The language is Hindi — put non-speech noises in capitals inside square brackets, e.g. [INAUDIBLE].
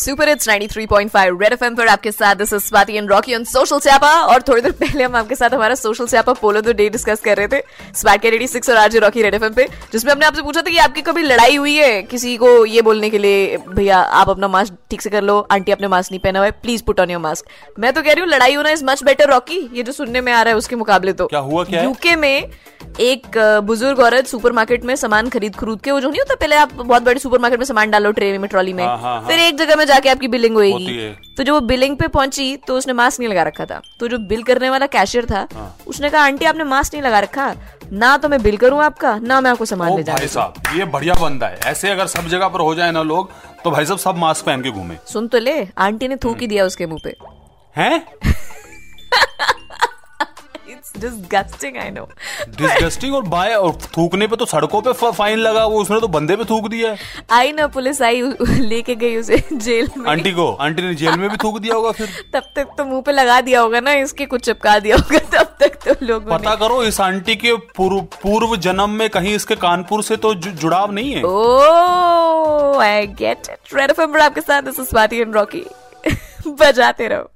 सुपर इट्स 93.5 रेड एफएम पर आपके साथ this is Swati and Rocky on Social Siyapa और थोड़ी देर पहले हम आपके साथ हमारा सोशल स्यापा पोलो द डे डिस्कस कर रहे थे। स्वैट के रेडी सिक्स और आज रॉकी रेड एफएम पे जिसमें हमने आपसे पूछा था कि आपकी कभी लड़ाई हुई है? किसी को ये बोलने के लिए भैया आप अपना मास्क ठीक से कर लो आंटी अपने मास्क नहीं पहना हुआ है please put on your mask मैं तो कह रही हूँ लड़ाई होना इज़ मच बेटर रॉकी ये जो सुनने में आ रहा है उसके मुकाबले तो। क्या हुआ क्या यूके में एक बुज़ुर्ग औरत सुपरमार्केट में सामान खरीद खरीद के वो जो नहीं होता पहले आप बहुत बड़े सुपरमार्केट में सामान डालो ट्रे में ट्रॉली में हाँ, हाँ, हाँ। फिर एक जगह में जाके आपकी बिलिंग होएगी। तो जब वो बिलिंग पे पहुँची तो उसने मास्क नहीं लगा रखा था। तो जो बिल करने वाला कैशियर था। उसने कहा आंटी आपने मास्क नहीं लगा रखा। ना तो मैं बिल करूँ आपका ना मैं आपको सामान ले भाई साहब ये बढ़िया बंदा है। ऐसे अगर सब जगह पर हो जाए ना लोग तो भाई साहब सब मास्क पहन के घूमे। सुन तो ले आंटी ने थूक ही दिया उसके मुँह पे। हैं? [LAUGHS] It's disgusting I know disgusting और बाय और थूकने पे तो सड़कों पे फाइन लगा वो उसने तो बंदे पे थूक दिया आई ना पुलिस आई [LAUGHS] लेके गई उसे [LAUGHS] जेल में। आंटी को? आंटी ने जेल में भी थूक दिया होगा फिर? [LAUGHS] तब तक तो मुँह पे लगा दिया होगा ना इसके कुछ चिपका दिया होगा तब तक तो लोगों पता करो इस आंटी के पूर्व पूर्व जन्म में कहीं इसके कानपुर से तो जु- जुड़ाव नहीं है। Oh, I get it. Red FM पर आपके साथ this is Swati and Rocky बजाते रहो।